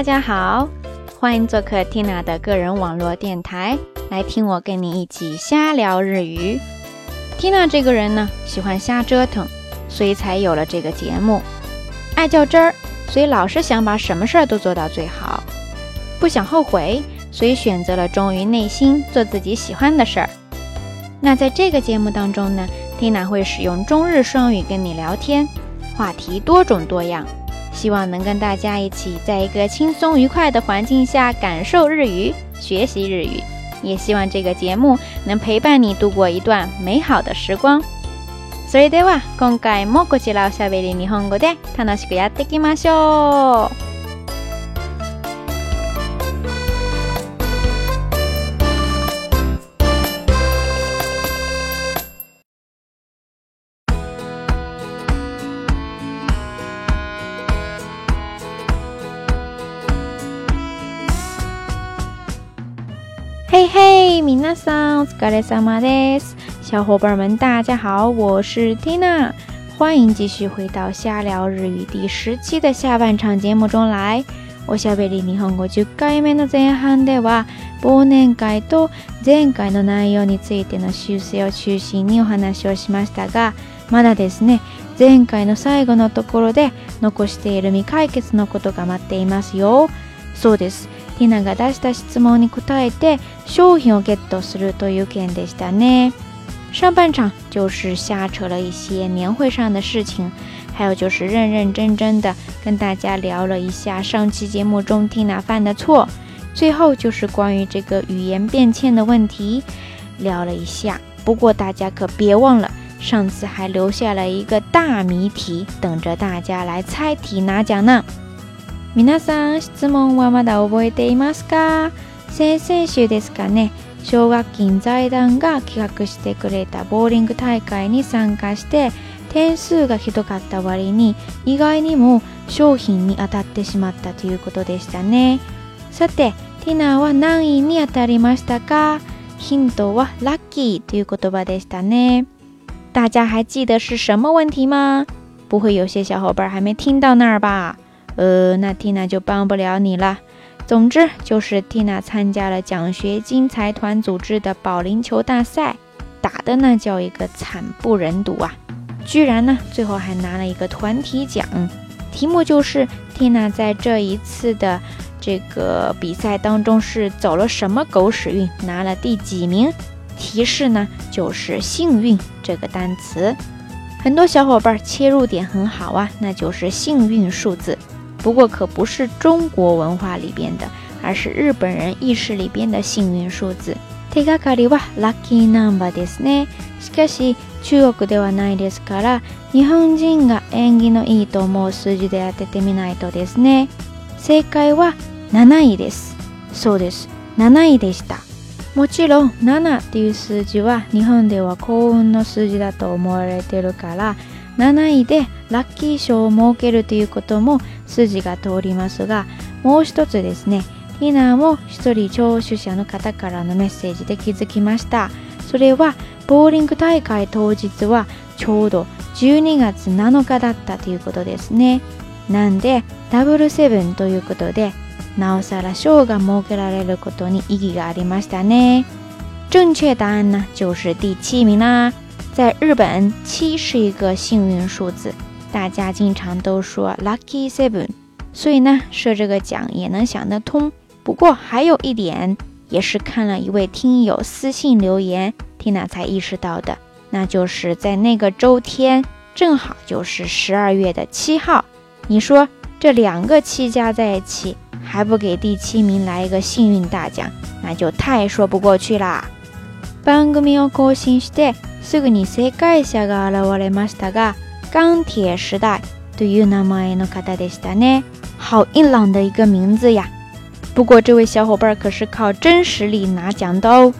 大家好，欢迎做客 Tina 的个人网络电台，来听我跟你一起瞎聊日语。Tina 这个人呢，喜欢瞎折腾，所以才有了这个节目；爱较真儿，所以老是想把什么事儿都做到最好；不想后悔，所以选择了忠于内心，做自己喜欢的事儿。那在这个节目当中呢，Tina 会使用中日双语跟你聊天，话题多种多样。希望能跟大家一起，在一个轻松愉快的环境下感受日语、学习日语，也希望这个节目能陪伴你度过一段美好的时光。それでは、今回もこちらをしゃべり日本語で楽しくやっていきましょう。皆さん、お疲れ様です。小伙伴们，大家好，我是 Tina，欢迎继续回到瞎聊日语第十期的下半场节目中来。おしゃべり日本語10回目の前半では、忘年会と前回の内容についての修正を中心にお話をしましたが、まだですね、前回の最後のところで残している未解決のことが待っていますよ。そうです。蒂娜が出した質問に答えて商品をゲットするという券でしたね。上半场就是瞎扯了一些年会上的事情，还有就是认认真真的跟大家聊了一下上期节目中 n 娜犯的错，最后就是关于这个语言变迁的问题聊了一下。不过大家可别忘了，上次还留下了一个大谜题等着大家来猜题拿奖呢。皆さん質問はまだ覚えていますか先々週ですかね奨学金財団が企画してくれたボーリング大会に参加して点数がひどかった割に意外にも商品に当たってしまったということでしたねさてティナは何位に当たりましたかヒントはラッキーという言葉でしたね大家还记得是什么问题吗？不会有些小伙伴还没听到那儿吧？呃，那蒂娜就帮不了你了。总之就是蒂娜参加了奖学金财团组织的保龄球大赛，打的那叫一个惨不忍睹啊！居然呢，最后还拿了一个团体奖。题目就是蒂娜在这一次的这个比赛当中是走了什么狗屎运，拿了第几名？提示呢就是“幸运”这个单词。很多小伙伴切入点很好啊，那就是幸运数字。不过可不是中国文化里边的，而是日本人意识里边的幸运数字。手がかりはラッキーナンバーですね。しかし中国ではないですから、日本人が縁起のいいと思う数字で当ててみないとですね。正解は7位です。そうです。7位でした。もちろん7っていう数字は日本では幸運の数字だと思われてるから7位でラッキー賞を設けるということも筋が通りますがもう一つですねティナーも一人聴取者の方からのメッセージで気づきましたそれはボーリング大会当日はちょうど12月7日だったということですねなんでダブルセブンということでなおさら賞が設けられることに意義がありましたね正确答案呢就是第七名啦。在日本，七是一个幸运数字，大家经常都说 lucky seven，所以呢，设这个奖也能想得通。不过还有一点，也是看了一位听友私信留言，缇娜才意识到的，那就是在那个周天，正好就是十二月的七号。你说这两个七加在一起，还不给第七名来一个幸运大奖，那就太说不过去了。番組を更新してすぐに正解者が現れましたが、g a n t i という名前の方でしたね。好硬朗的一个名字呀！不过这位小伙伴可是靠真实力拿奖的哦。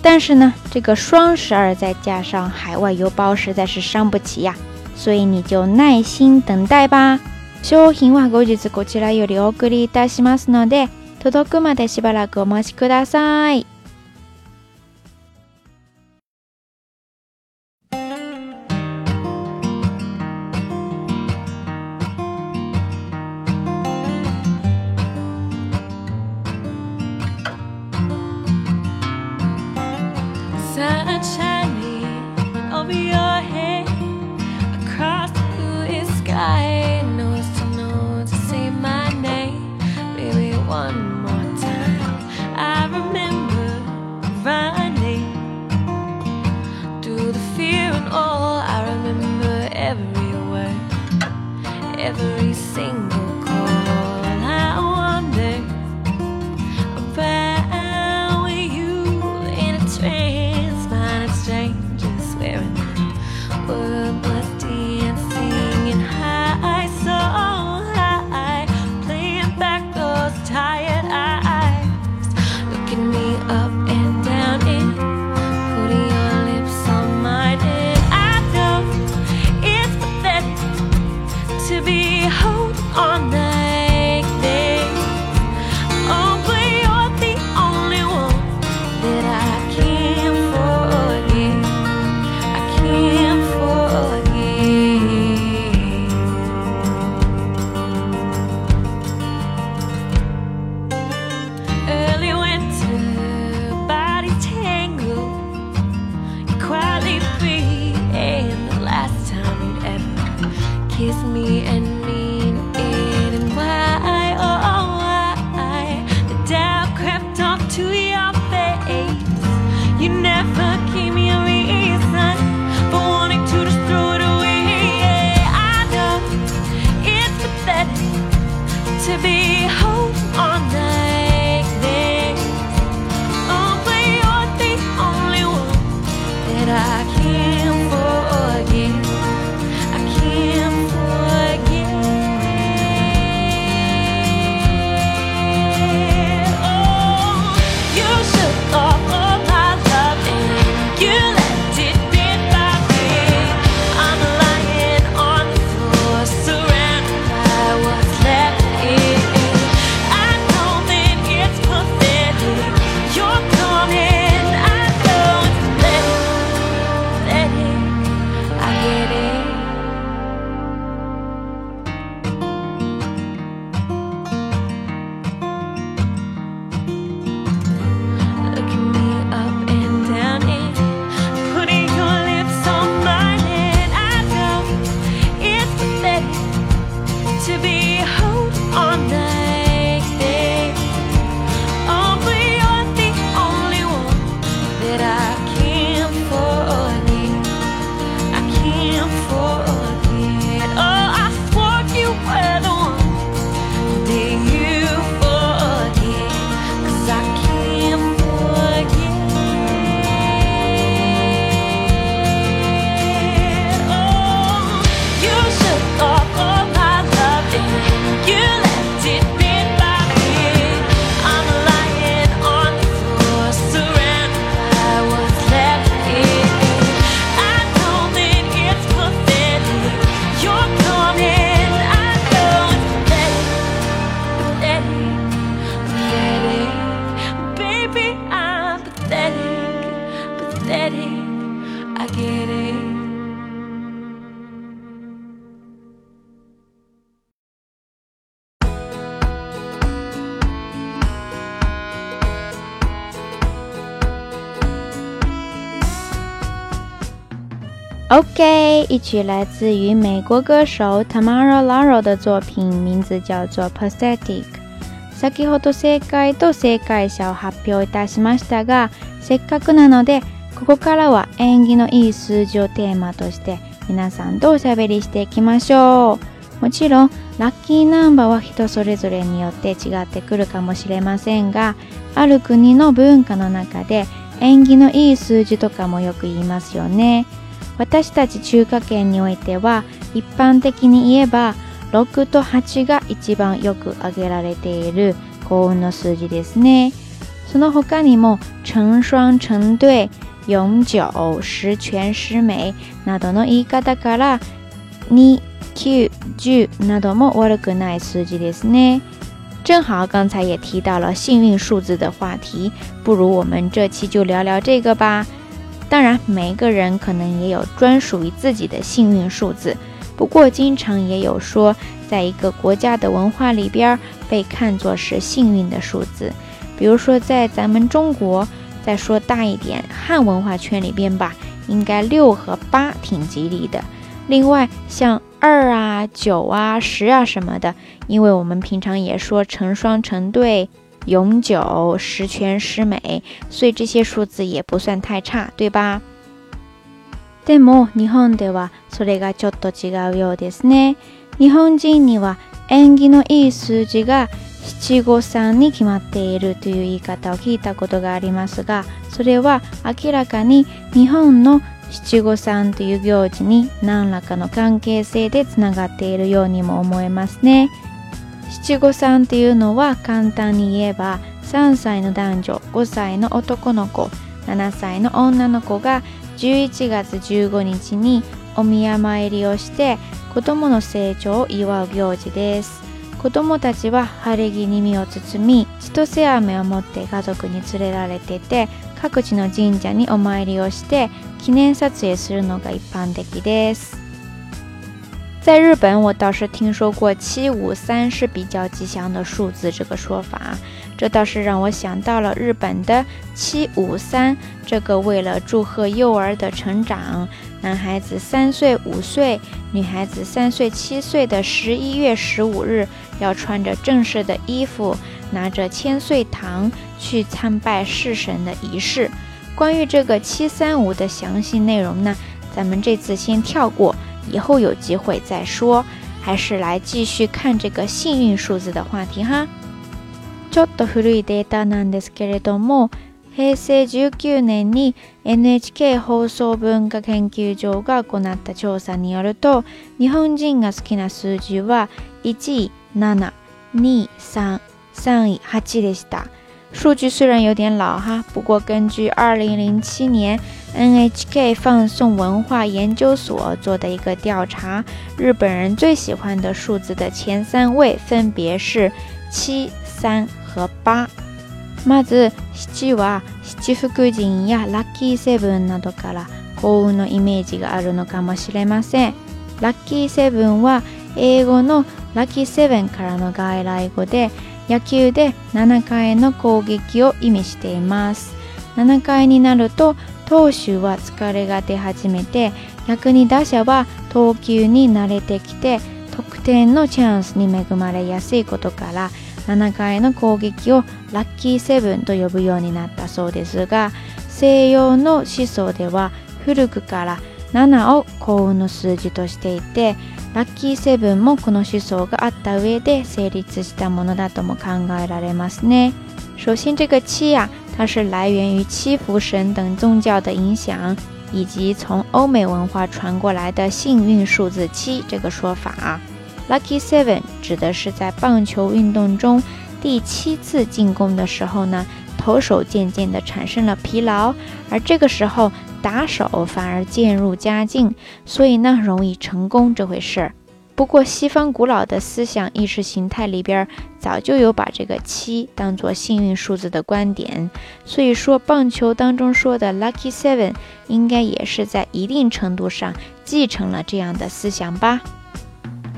但是呢，这个双十二再加上海外邮包，实在是伤不起呀。所以你就耐心等待吧。ご迷惑をおかけしておりますので、届くまでしばらくお待ちください。OK，一曲来自于美国歌手 Tamara Laro 的作品，名字叫做《Pathetic》。先ほど正解と正解者を発表いたしましたが、せっかくなので、ここからは縁起のいい数字をテーマとして皆さんとおしゃべりしていきましょう。もちろん、ラッキーナンバーは人それぞれによって違ってくるかもしれませんが、ある国の文化の中で縁起のいい数字とかもよく言いますよね。私たち中華圏においては一般的に言えば6と8が一番よく挙げられている幸運の数字ですね。その他にも成双成对、永九十全十美などの言い方から2、9、10なども悪くない数字ですね。正好刚才也提到了幸运数字的话题，不如我们这期就聊聊这个吧。当然，每个人可能也有专属于自己的幸运数字，不过经常也有说，在一个国家的文化里边被看作是幸运的数字。比如说，在咱们中国，再说大一点，汉文化圈里边吧，应该六和八挺吉利的。另外，像二啊、九啊、十啊什么的，因为我们平常也说成双成对。永久、十全十美，所以这些数字也不算太差，对吧？でも日本ではそれがちょっと違うようですね。日本人には縁起のいい数字が七五三に決まっているという言い方を聞いたことがありますが、それは明らかに日本の七五三という行事に何らかの関係性でつながっているようにも思えますね。七五三っていうのは簡単に言えば3歳の男女5歳の男の子7歳の女の子が11月15日にお宮参りをして子供の成長を祝う行事です子供たちは晴れ着に身を包み千歳飴を持って家族に連れられてて各地の神社にお参りをして記念撮影するのが一般的です在日本，我倒是听说过七五三是比较吉祥的数字这个说法，这倒是让我想到了日本的七五三。这个为了祝贺幼儿的成长，男孩子三岁五岁，女孩子三岁七岁的十一月十五日，要穿着正式的衣服，拿着千岁糖去参拜式神的仪式。关于这个七三五的详细内容呢，咱们这次先跳过。以后有机会再说。还是来继续看这个幸運数字的话题哈。ちょっと古いデータなんですけれども、平成19年に NHK 放送文化研究所が行った調査によると、日本人が好きな数字は1位7、2位3、3位8でした。数据虽然有点老哈，不过根据2007年 NHK 放送文化研究所做的一个调查，日本人最喜欢的数字的前三位分别是七、三和八。まず七は七福神やラッキーセブンなどから幸運のイメージがあるのかもしれません。ラッキーセブンは英語のラッキーセブンからの外来語で野球で7回の攻撃を意味しています。7回になると投手は疲れが出始めて逆に打者は投球に慣れてきて得点のチャンスに恵まれやすいことから7回の攻撃をラッキーセブンと呼ぶようになったそうですが西洋の思想では古くから7を幸運の数字としていてラッキーセブンもこの思想があった上で成立したものだとも考えられますね。首先，这个七呀，它是来源于七福神等宗教的影响，以及从欧美文化传过来的幸运数字七这个说法啊。Lucky seven 指的是在棒球运动中，第七次进攻的时候呢，投手渐渐地产生了疲劳，而这个时候打手反而渐入佳境，所以呢，容易成功这回事儿。不过，西方古老的思想意识形态里边早就有把这个七当做幸运数字的观点，所以说棒球当中说的 Lucky Seven 应该也是在一定程度上继承了这样的思想吧。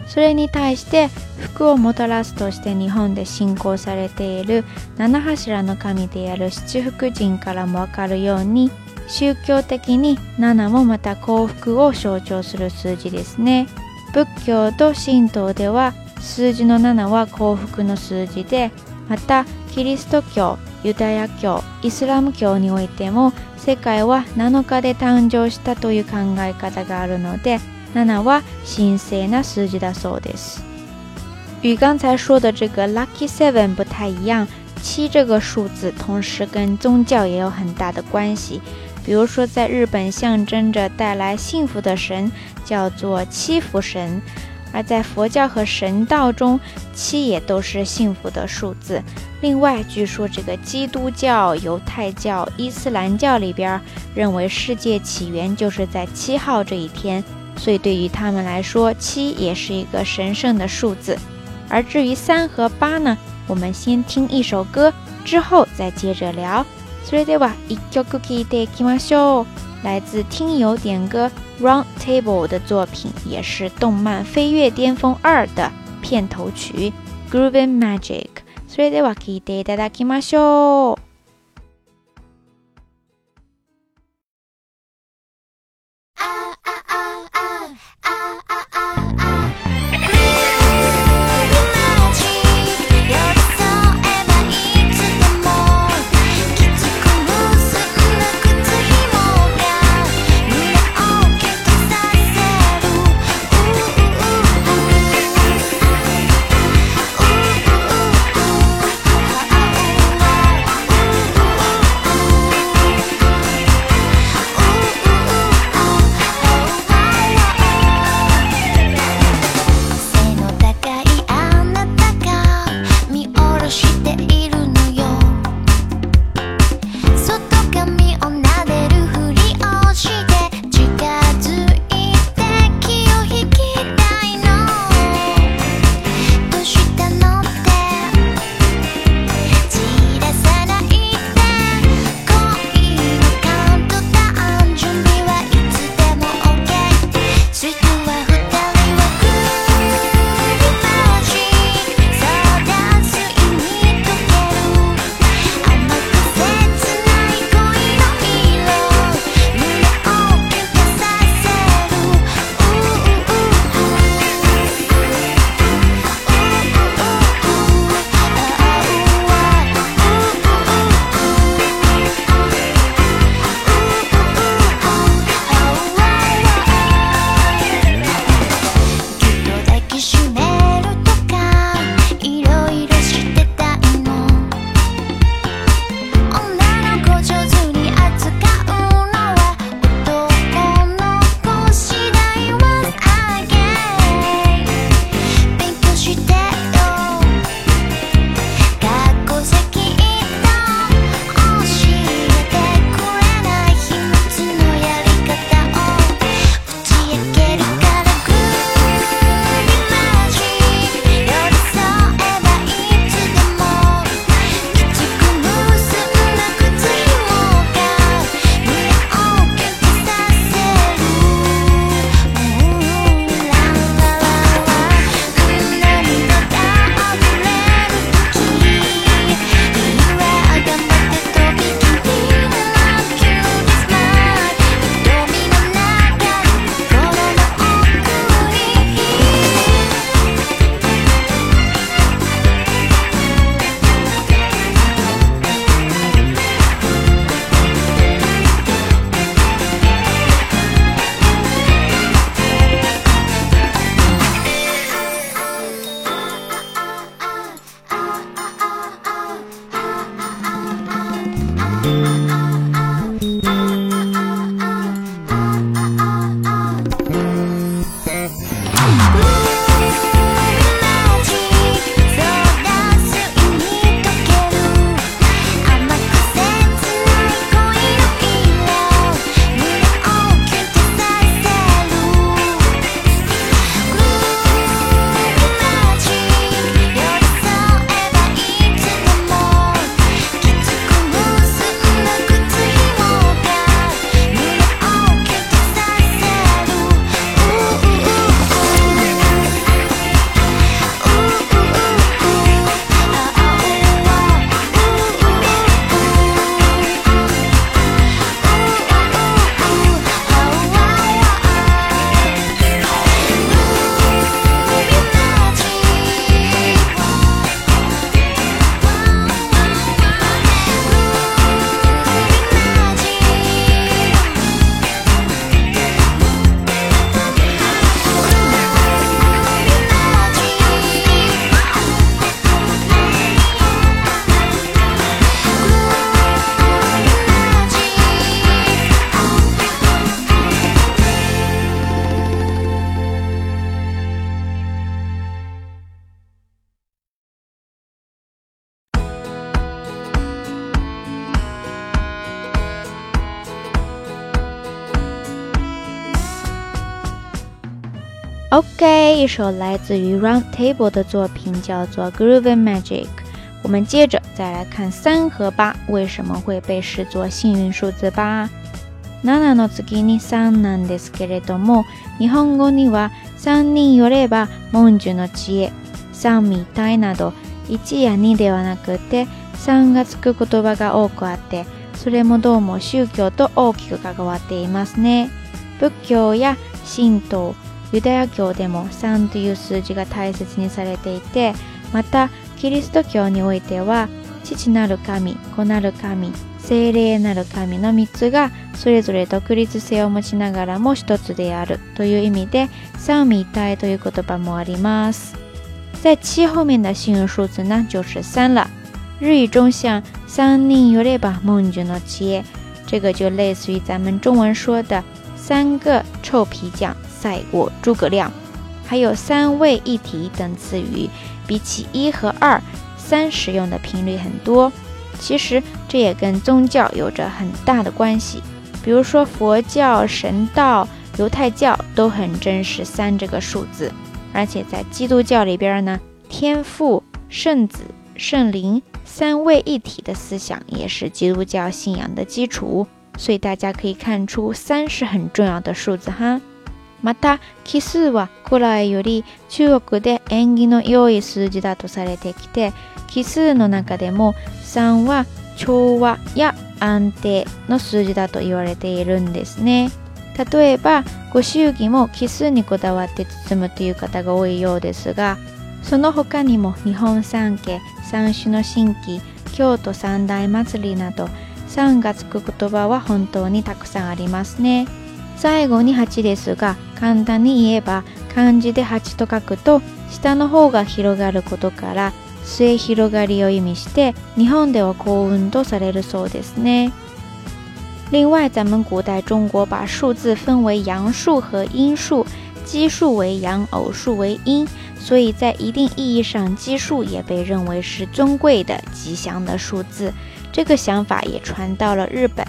それに対して、福をもたらすとして日本で信仰されている七柱の神である七福神からもわかるように、宗教的に7もまた幸福を象徴する数字ですね。仏教と神道では数字の7は幸福の数字でまたキリスト教ユダヤ教イスラム教においても世界は7日で誕生したという考え方があるので7は神聖な数字だそうです。与刚才说的这个 Lucky Seven 不太一样，七这个数字同时跟宗教也有很大的关系。比如说，在日本象征着带来幸福的神叫做七福神，而在佛教和神道中，七也都是幸福的数字。另外，据说这个基督教、犹太教、伊斯兰教里边认为世界起源就是在七号这一天，所以对于他们来说，七也是一个神圣的数字。而至于三和八呢，我们先听一首歌，之后再接着聊。それでは一曲 Cooky ましょう。来自听友点歌 Round Table 的作品，也是动漫《飞跃巅峰二》的片头曲 Grooving Magic。所以的话，可以再打打听嘛秀。OK，一首来自于 Round Table 的作品叫做《Groovin' Magic》。我们接着再来看三和八为什么会被视作幸運数字八。7の次に3なんですけれども、日本語には3によれば文殊の知恵、3みたいなど1や2ではなくて3がつく言葉が多くあって、それもどうも宗教と大きく関わっていますね。仏教や神道、ユダヤ教でも3という数字が大切にされていてまたキリスト教においては父なる神子なる神精霊なる神の3つがそれぞれ独立性を持ちながらも1つであるという意味で三位一体という言葉もあります。在七后面的幸運数字呢就是三了。日语中像三人よれば梦中の知恵，这个就类似于咱们中文说的三个臭皮匠。赛过诸葛亮，还有三位一体等词语，比起一和二三使用的频率很多。其实这也跟宗教有着很大的关系，比如说佛教、神道、犹太教都很珍视三这个数字，而且在基督教里边呢，天父、圣子、圣灵三位一体的思想也是基督教信仰的基础。所以大家可以看出，三是很重要的数字哈。また奇数は古来より中国で縁起の良い数字だとされてきて奇数の中でも3は調和や安定の数字だと言われているんですね例えばご祝儀も奇数にこだわって包むという方が多いようですがその他にも日本三家三種の神器京都三大祭りなど3がつく言葉は本当にたくさんありますね。最後に8ですが簡単に言えば漢字で8と書くと下の方が広がることから末広がりを意味して日本では幸運とされるそうですね。另外，咱们古代中国把数字分为阳数和阴数，奇数为阳，偶数为阴。所以在一定意义上，奇数也被认为是尊贵的、吉祥的数字。这个想法也传到了日本。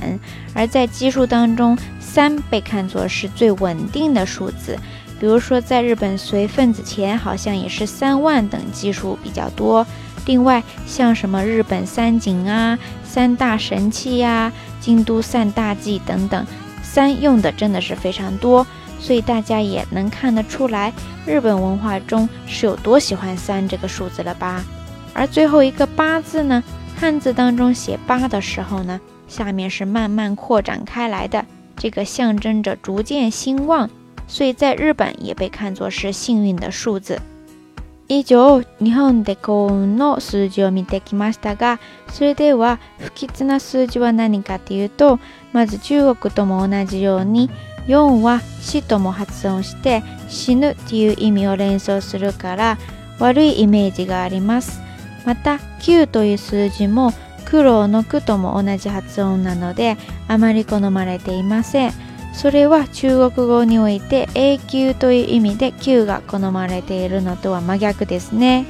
而在奇数当中，三被看作是最稳定的数字。比如说，在日本随份子钱好像也是三万等奇数比较多。另外，像什么日本三井啊、三大神器呀、京都三大祭等等，三用的真的是非常多。所以大家也能看得出来，日本文化中是有多喜欢三这个数字了吧？而最后一个八字呢，汉字当中写八的时候呢，下面是慢慢扩展开来的，这个象征着逐渐兴旺，所以在日本也被看作是幸运的数字。以上、日本で幸運の数字を見てきましたが、それでは不吉な数字は何かというと、まず中国とも同じように。4は死とも発音して死ぬっていう意味を連想するから悪いイメージがあります。また9という数字も苦労の苦とも同じ発音なのであまり好まれていません。それは中国語において永久という意味で9が好まれているのとは真逆ですね。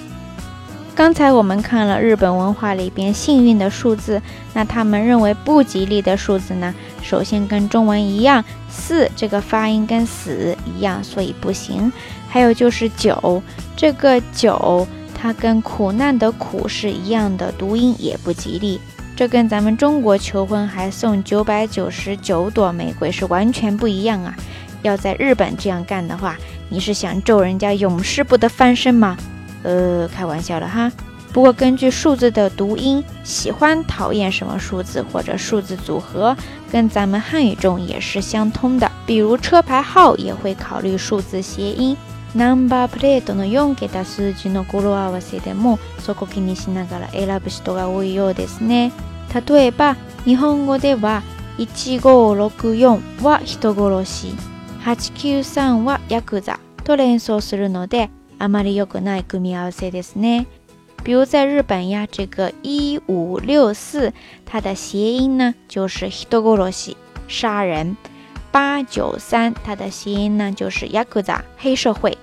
刚才我们看了日本文化里边幸运的数字，那他们认为不吉利的数字呢？首先跟中文一样，四这个发音跟死一样，所以不行。还有就是九，这个九它跟苦难的苦是一样的读音，也不吉利。这跟咱们中国求婚还送九百九十九朵玫瑰是完全不一样啊！要在日本这样干的话，你是想咒人家永世不得翻身吗？呃，开玩笑了哈。不过根据数字的读音，喜欢、讨厌什么数字或者数字组合，跟咱们汉语中也是相通的。比如车牌号也会考虑数字谐音。Number plate の用が大好の古露アワセでも、そこ気にしながら選ぶ人が多いようですね。例えば、日本語では1564は人殺し、893はヤクザと連想するので。阿玛尼有个奈，估计要说的是呢。比如在日本呀，这个一五六四，它的谐音呢就是 “hitogoshi” 杀人。八九三，它的谐音呢就是 “yakuza” 黑社会。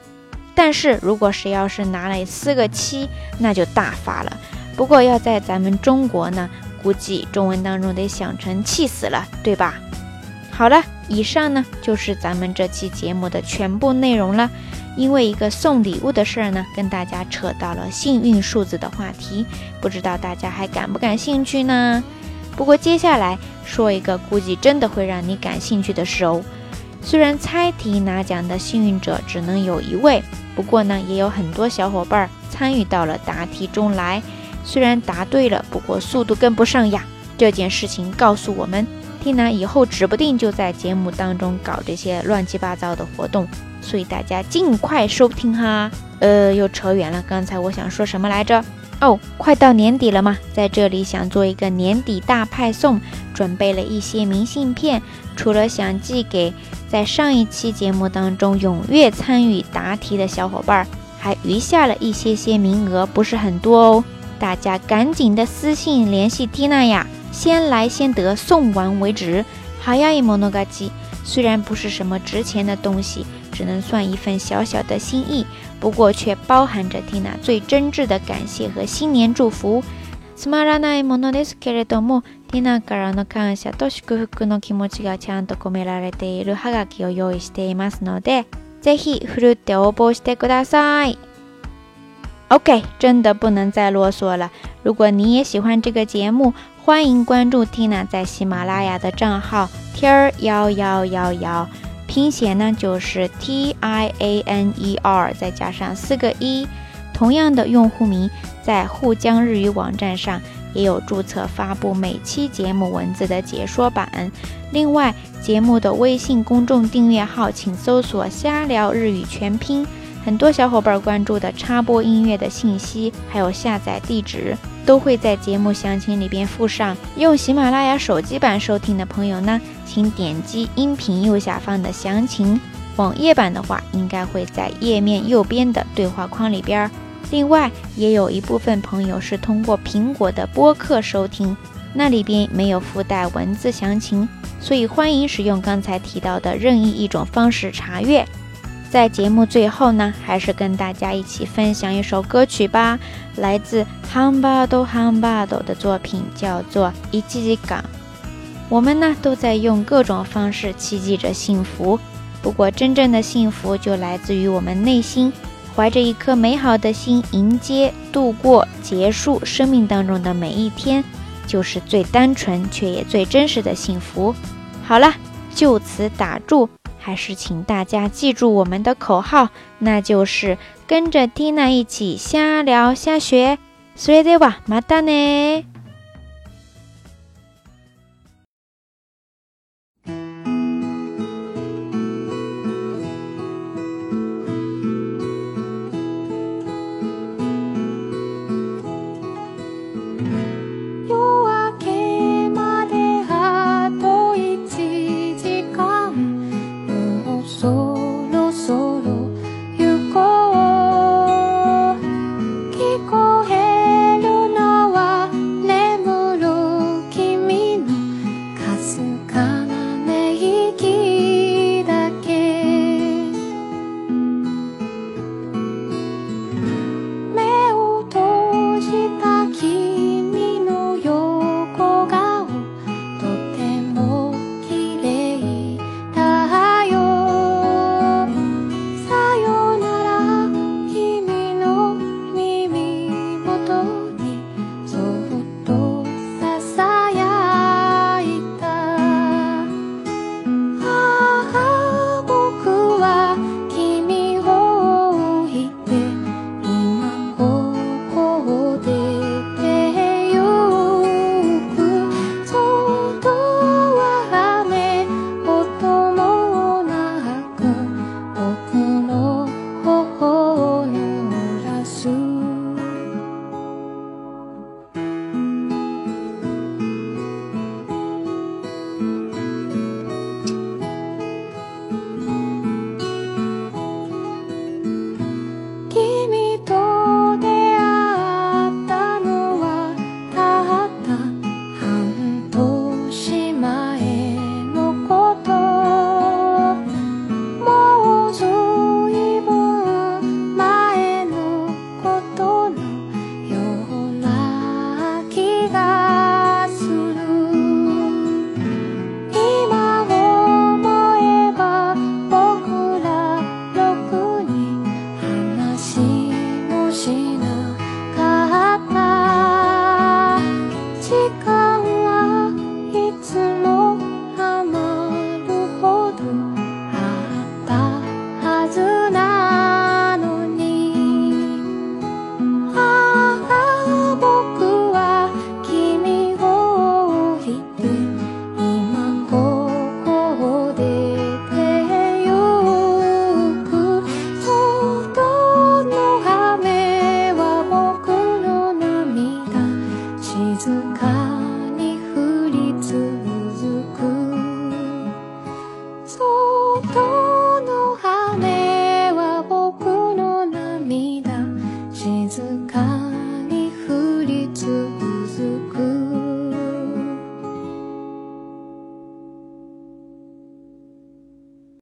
但是如果谁要是拿来四个七，那就大发了。不过要在咱们中国呢，估计中文当中得想成“气死了”，对吧？好了，以上呢就是咱们这期节目的全部内容了。因为一个送礼物的事儿呢，跟大家扯到了幸运数字的话题，不知道大家还感不感兴趣呢？不过接下来说一个估计真的会让你感兴趣的事哦。虽然猜题拿奖的幸运者只能有一位，不过呢，也有很多小伙伴参与到了答题中来。虽然答对了，不过速度跟不上呀。这件事情告诉我们，听娜以后指不定就在节目当中搞这些乱七八糟的活动。所以大家尽快收听哈。呃，又扯远了。刚才我想说什么来着？哦，快到年底了嘛，在这里想做一个年底大派送，准备了一些明信片，除了想寄给在上一期节目当中踊跃参与答题的小伙伴，还余下了一些些名额，不是很多哦。大家赶紧的私信联系蒂娜呀，先来先得，送完为止。好呀，伊莫诺嘎吉。虽然不是什么值钱的东西。只能算一份小小的心意，不过却包含着蒂娜最真挚的感谢和新年祝福。スマラナイモのですけれども、ティナからの感謝と祝福の気持ちがちゃんと込められているハガキを用意していますので、ぜひフルで応募してください。OK，真的不能再啰嗦了。如果你也喜欢这个节目，欢迎关注蒂娜在喜马拉雅的账号天儿幺幺幺幺。拼写呢就是 T I A N E R，再加上四个 E。同样的用户名在沪江日语网站上也有注册发布每期节目文字的解说版。另外，节目的微信公众订阅号请搜索“瞎聊日语全拼”，很多小伙伴关注的插播音乐的信息还有下载地址。都会在节目详情里边附上。用喜马拉雅手机版收听的朋友呢，请点击音频右下方的详情。网页版的话，应该会在页面右边的对话框里边。另外，也有一部分朋友是通过苹果的播客收听，那里边没有附带文字详情，所以欢迎使用刚才提到的任意一种方式查阅。在节目最后呢，还是跟大家一起分享一首歌曲吧，来自 h u m b o d t h u m b o d t 的作品，叫做《一季港》。我们呢都在用各种方式祈冀着幸福，不过真正的幸福就来自于我们内心，怀着一颗美好的心，迎接、度过、结束生命当中的每一天，就是最单纯却也最真实的幸福。好了，就此打住。还是请大家记住我们的口号，那就是跟着蒂娜一起瞎聊瞎学。Srediva，马丹内。